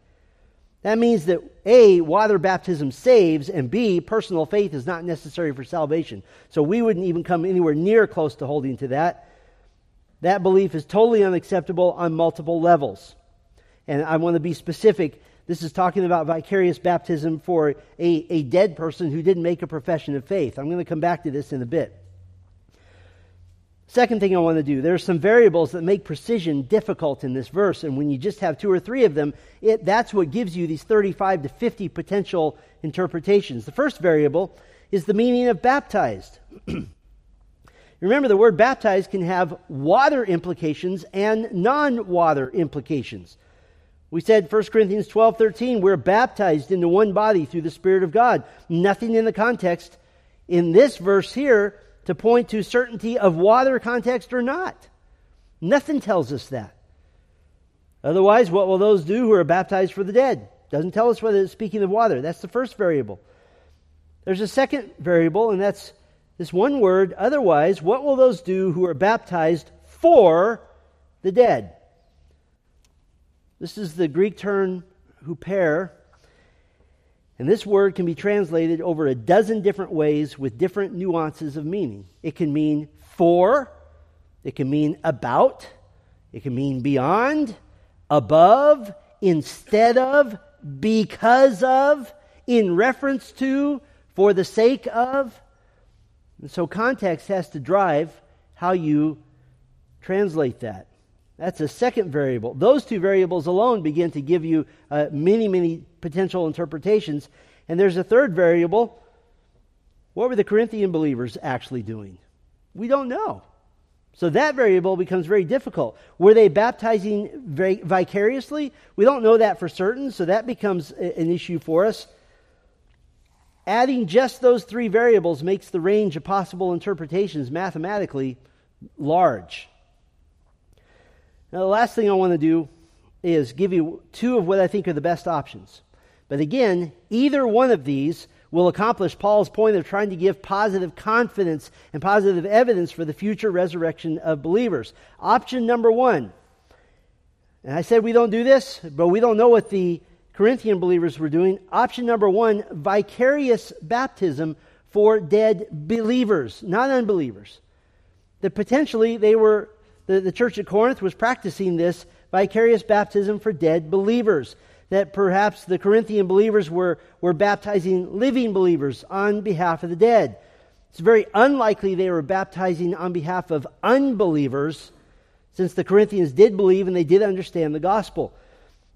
That means that A, water baptism saves, and B, personal faith is not necessary for salvation. So we wouldn't even come anywhere near close to holding to that. That belief is totally unacceptable on multiple levels. And I want to be specific this is talking about vicarious baptism for a, a dead person who didn't make a profession of faith. I'm going to come back to this in a bit. Second thing I want to do, there are some variables that make precision difficult in this verse, and when you just have two or three of them, it, that's what gives you these 35 to 50 potential interpretations. The first variable is the meaning of baptized. Remember, the word baptized can have water implications and non water implications. We said 1 Corinthians 12 13, we're baptized into one body through the Spirit of God. Nothing in the context in this verse here to point to certainty of water context or not. Nothing tells us that. Otherwise, what will those do who are baptized for the dead? Doesn't tell us whether it's speaking of water. That's the first variable. There's a second variable, and that's this one word. Otherwise, what will those do who are baptized for the dead? This is the Greek term huper. And this word can be translated over a dozen different ways with different nuances of meaning. It can mean for, it can mean about, it can mean beyond, above, instead of, because of, in reference to, for the sake of. And so context has to drive how you translate that. That's a second variable. Those two variables alone begin to give you uh, many, many potential interpretations. And there's a third variable. What were the Corinthian believers actually doing? We don't know. So that variable becomes very difficult. Were they baptizing vicariously? We don't know that for certain, so that becomes an issue for us. Adding just those three variables makes the range of possible interpretations mathematically large. Now, the last thing I want to do is give you two of what I think are the best options. But again, either one of these will accomplish Paul's point of trying to give positive confidence and positive evidence for the future resurrection of believers. Option number one, and I said we don't do this, but we don't know what the Corinthian believers were doing. Option number one, vicarious baptism for dead believers, not unbelievers. That potentially they were the, the church at Corinth was practicing this vicarious baptism for dead believers. That perhaps the Corinthian believers were, were baptizing living believers on behalf of the dead. It's very unlikely they were baptizing on behalf of unbelievers, since the Corinthians did believe and they did understand the gospel.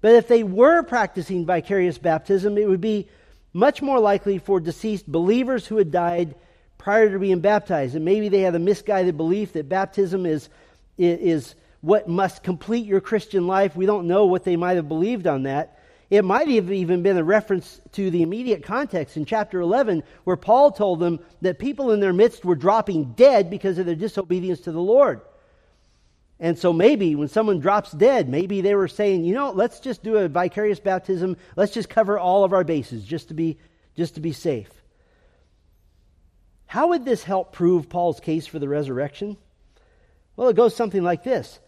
But if they were practicing vicarious baptism, it would be much more likely for deceased believers who had died prior to being baptized. And maybe they had a misguided belief that baptism is, is what must complete your Christian life. We don't know what they might have believed on that. It might have even been a reference to the immediate context in chapter 11, where Paul told them that people in their midst were dropping dead because of their disobedience to the Lord. And so maybe when someone drops dead, maybe they were saying, you know, let's just do a vicarious baptism. Let's just cover all of our bases just to be, just to be safe. How would this help prove Paul's case for the resurrection? Well, it goes something like this.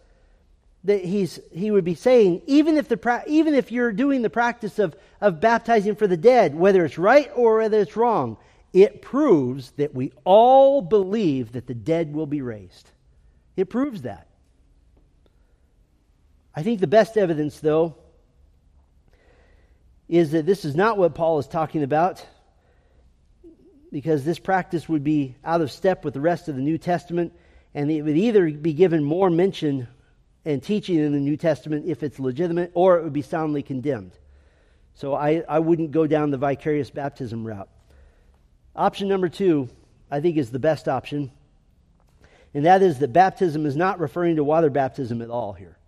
That he's, he would be saying, even if, the, even if you're doing the practice of, of baptizing for the dead, whether it's right or whether it's wrong, it proves that we all believe that the dead will be raised. It proves that. I think the best evidence, though, is that this is not what Paul is talking about, because this practice would be out of step with the rest of the New Testament, and it would either be given more mention and teaching in the New Testament if it's legitimate, or it would be soundly condemned. So I, I wouldn't go down the vicarious baptism route. Option number two, I think, is the best option, and that is that baptism is not referring to water baptism at all here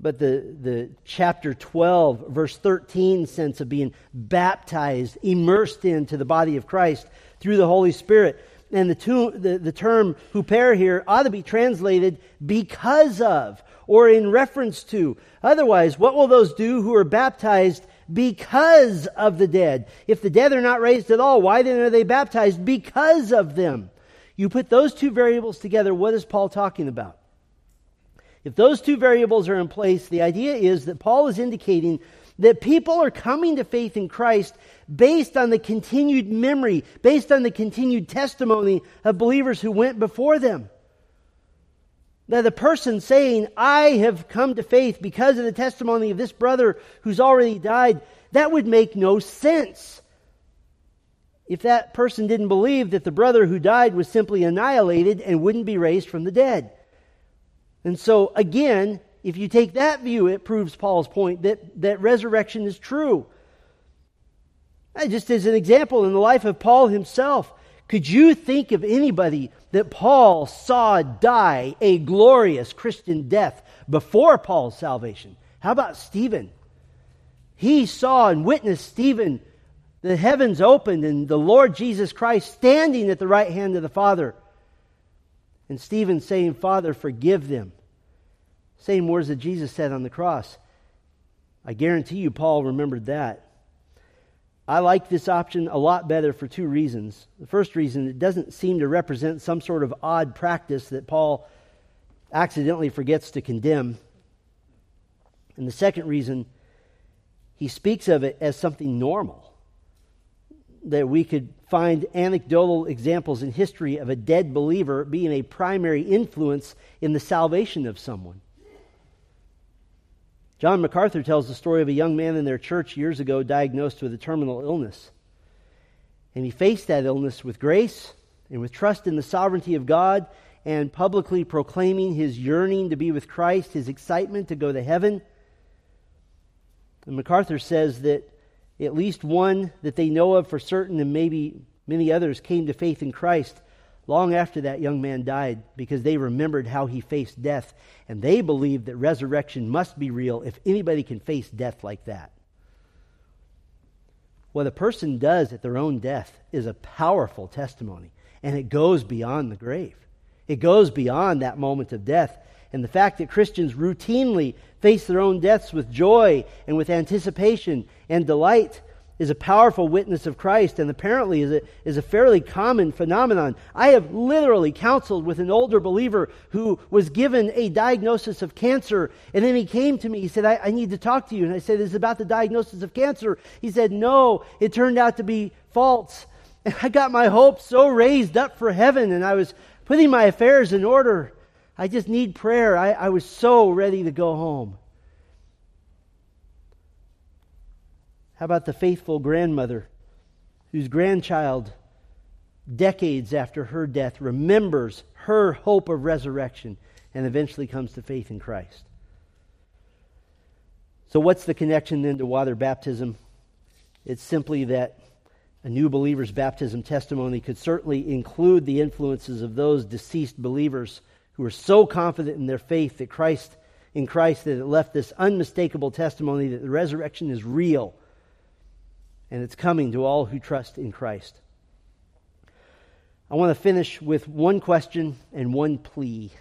but the, the chapter 12, verse 13 sense of being baptized, immersed into the body of Christ through the Holy Spirit. And the, two, the, the term huper here ought to be translated because of or in reference to. Otherwise, what will those do who are baptized because of the dead? If the dead are not raised at all, why then are they baptized? Because of them. You put those two variables together, what is Paul talking about? If those two variables are in place, the idea is that Paul is indicating that people are coming to faith in Christ based on the continued memory, based on the continued testimony of believers who went before them. That the person saying, I have come to faith because of the testimony of this brother who's already died, that would make no sense. If that person didn't believe that the brother who died was simply annihilated and wouldn't be raised from the dead. And so, again, if you take that view, it proves Paul's point that, that resurrection is true. Just as an example, in the life of Paul himself, could you think of anybody that Paul saw die a glorious Christian death before Paul's salvation? How about Stephen? He saw and witnessed Stephen, the heavens opened, and the Lord Jesus Christ standing at the right hand of the Father. And Stephen saying, Father, forgive them. Same words that Jesus said on the cross. I guarantee you, Paul remembered that. I like this option a lot better for two reasons. The first reason, it doesn't seem to represent some sort of odd practice that Paul accidentally forgets to condemn. And the second reason, he speaks of it as something normal that we could find anecdotal examples in history of a dead believer being a primary influence in the salvation of someone. John MacArthur tells the story of a young man in their church years ago diagnosed with a terminal illness. And he faced that illness with grace and with trust in the sovereignty of God and publicly proclaiming his yearning to be with Christ, his excitement to go to heaven. And MacArthur says that at least one that they know of for certain, and maybe many others, came to faith in Christ long after that young man died because they remembered how he faced death. And they believed that resurrection must be real if anybody can face death like that. What a person does at their own death is a powerful testimony, and it goes beyond the grave. It goes beyond that moment of death. And the fact that Christians routinely face their own deaths with joy and with anticipation and delight is a powerful witness of Christ and apparently is a, is a fairly common phenomenon. I have literally counseled with an older believer who was given a diagnosis of cancer, and then he came to me. He said, I, I need to talk to you. And I said, This Is about the diagnosis of cancer? He said, No, it turned out to be false. And I got my hopes so raised up for heaven, and I was putting my affairs in order. I just need prayer. I, I was so ready to go home. How about the faithful grandmother whose grandchild, decades after her death, remembers her hope of resurrection and eventually comes to faith in Christ? So, what's the connection then to water baptism? It's simply that a new believer's baptism testimony could certainly include the influences of those deceased believers who were so confident in their faith that Christ in Christ that it left this unmistakable testimony that the resurrection is real and it's coming to all who trust in Christ. I want to finish with one question and one plea.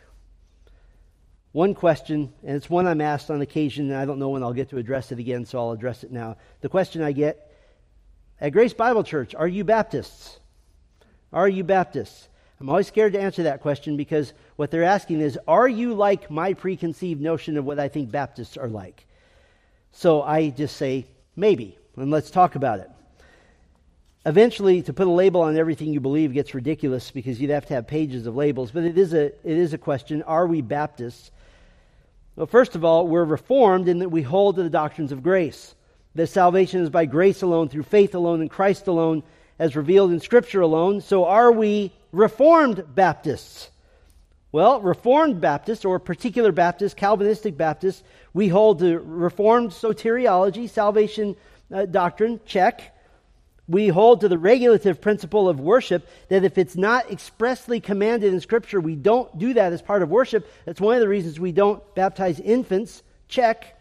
One question, and it's one I'm asked on occasion, and I don't know when I'll get to address it again, so I'll address it now. The question I get at Grace Bible Church Are you Baptists? Are you Baptists? I'm always scared to answer that question because what they're asking is Are you like my preconceived notion of what I think Baptists are like? So I just say, Maybe, and let's talk about it. Eventually, to put a label on everything you believe gets ridiculous because you'd have to have pages of labels, but it is a, it is a question Are we Baptists? Well, first of all, we're Reformed in that we hold to the doctrines of grace that salvation is by grace alone, through faith alone, in Christ alone, as revealed in Scripture alone. So are we Reformed Baptists? Well, Reformed Baptists, or particular Baptists, Calvinistic Baptists, we hold to Reformed soteriology, salvation uh, doctrine, check. We hold to the regulative principle of worship that if it's not expressly commanded in Scripture, we don't do that as part of worship. That's one of the reasons we don't baptize infants, check.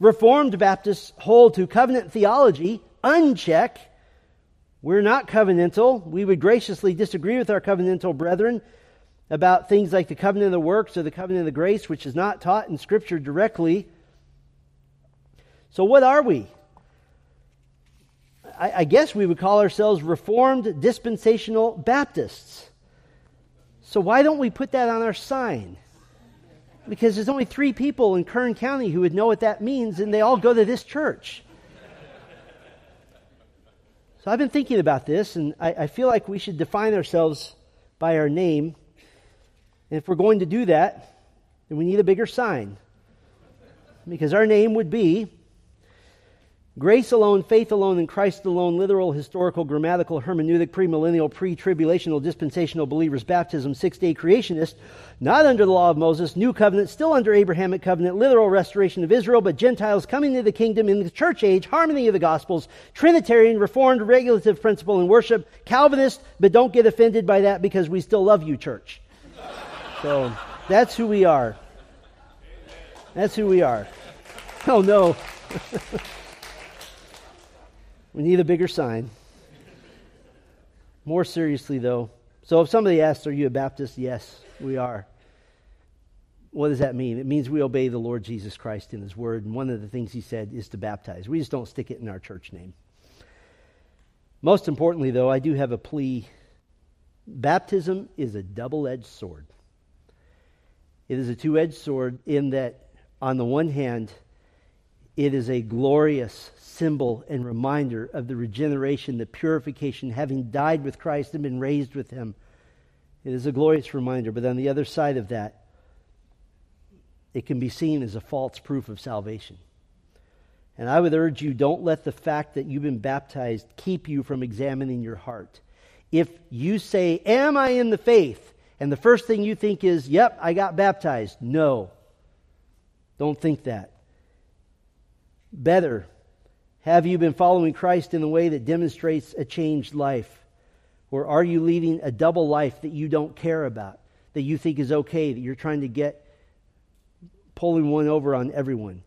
Reformed Baptists hold to covenant theology, uncheck. We're not covenantal. We would graciously disagree with our covenantal brethren about things like the covenant of the works or the covenant of the grace, which is not taught in Scripture directly. So, what are we? I, I guess we would call ourselves Reformed Dispensational Baptists. So, why don't we put that on our sign? because there's only three people in Kern County who would know what that means, and they all go to this church. so I've been thinking about this, and I, I, feel like we should define ourselves by our name. And if we're going to do that, then we need a bigger sign. Because our name would be Grace alone, faith alone, in Christ alone, literal, historical, grammatical, hermeneutic, premillennial, pre tribulational, dispensational believers, baptism, six day creationist, not under the law of Moses, new covenant, still under Abrahamic covenant, literal restoration of Israel, but Gentiles coming to the kingdom in the church age, harmony of the gospels, Trinitarian, reformed, regulative principle in worship, Calvinist, but don't get offended by that because we still love you, church. So that's who we are. That's who we are. Oh no. We need a bigger sign. More seriously, though, so if somebody asks, Are you a Baptist? Yes, we are. What does that mean? It means we obey the Lord Jesus Christ in His Word. And one of the things He said is to baptize. We just don't stick it in our church name. Most importantly, though, I do have a plea. Baptism is a double edged sword. It is a two edged sword in that, on the one hand, it is a glorious symbol and reminder of the regeneration, the purification, having died with Christ and been raised with him. It is a glorious reminder. But on the other side of that, it can be seen as a false proof of salvation. And I would urge you don't let the fact that you've been baptized keep you from examining your heart. If you say, Am I in the faith? and the first thing you think is, Yep, I got baptized. No. Don't think that. Better have you been following Christ in a way that demonstrates a changed life? Or are you leading a double life that you don't care about, that you think is okay, that you're trying to get pulling one over on everyone?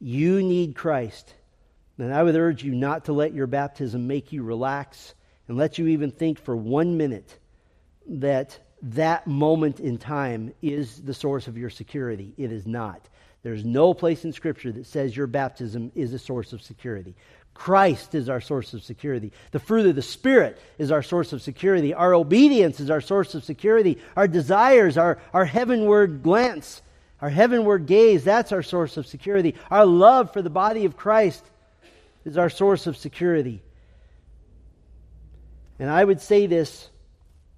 You need Christ. And I would urge you not to let your baptism make you relax and let you even think for one minute that that moment in time is the source of your security. It is not. There's no place in Scripture that says your baptism is a source of security. Christ is our source of security. The fruit of the Spirit is our source of security. Our obedience is our source of security. Our desires, our, our heavenward glance, our heavenward gaze, that's our source of security. Our love for the body of Christ is our source of security. And I would say this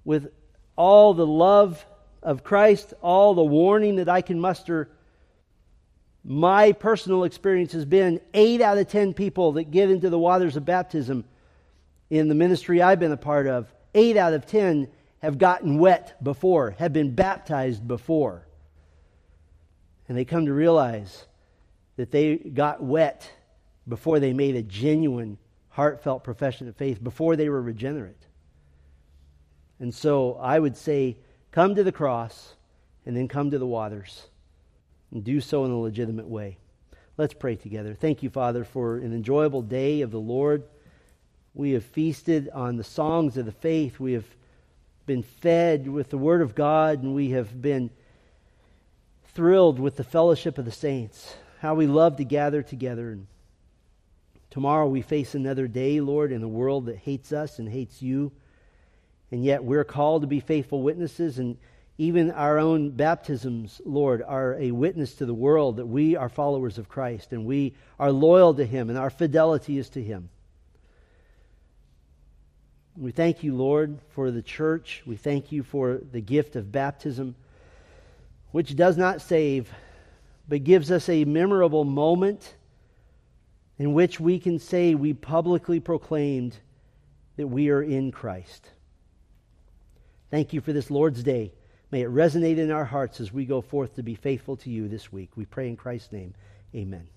with all the love of Christ, all the warning that I can muster my personal experience has been eight out of ten people that get into the waters of baptism in the ministry I've been a part of, eight out of ten have gotten wet before, have been baptized before. And they come to realize that they got wet before they made a genuine, heartfelt profession of faith, before they were regenerate. And so I would say, come to the cross and then come to the waters and do so in a legitimate way. Let's pray together. Thank you, Father, for an enjoyable day of the Lord. We have feasted on the songs of the faith. We have been fed with the Word of God, and we have been thrilled with the fellowship of the saints. How we love to gather together. And tomorrow we face another day, Lord, in a world that hates us and hates you. And yet we're called to be faithful witnesses, and even our own baptisms, Lord, are a witness to the world that we are followers of Christ and we are loyal to Him and our fidelity is to Him. We thank you, Lord, for the church. We thank you for the gift of baptism, which does not save, but gives us a memorable moment in which we can say we publicly proclaimed that we are in Christ. Thank you for this Lord's Day. May it resonate in our hearts as we go forth to be faithful to you this week. We pray in Christ's name. Amen.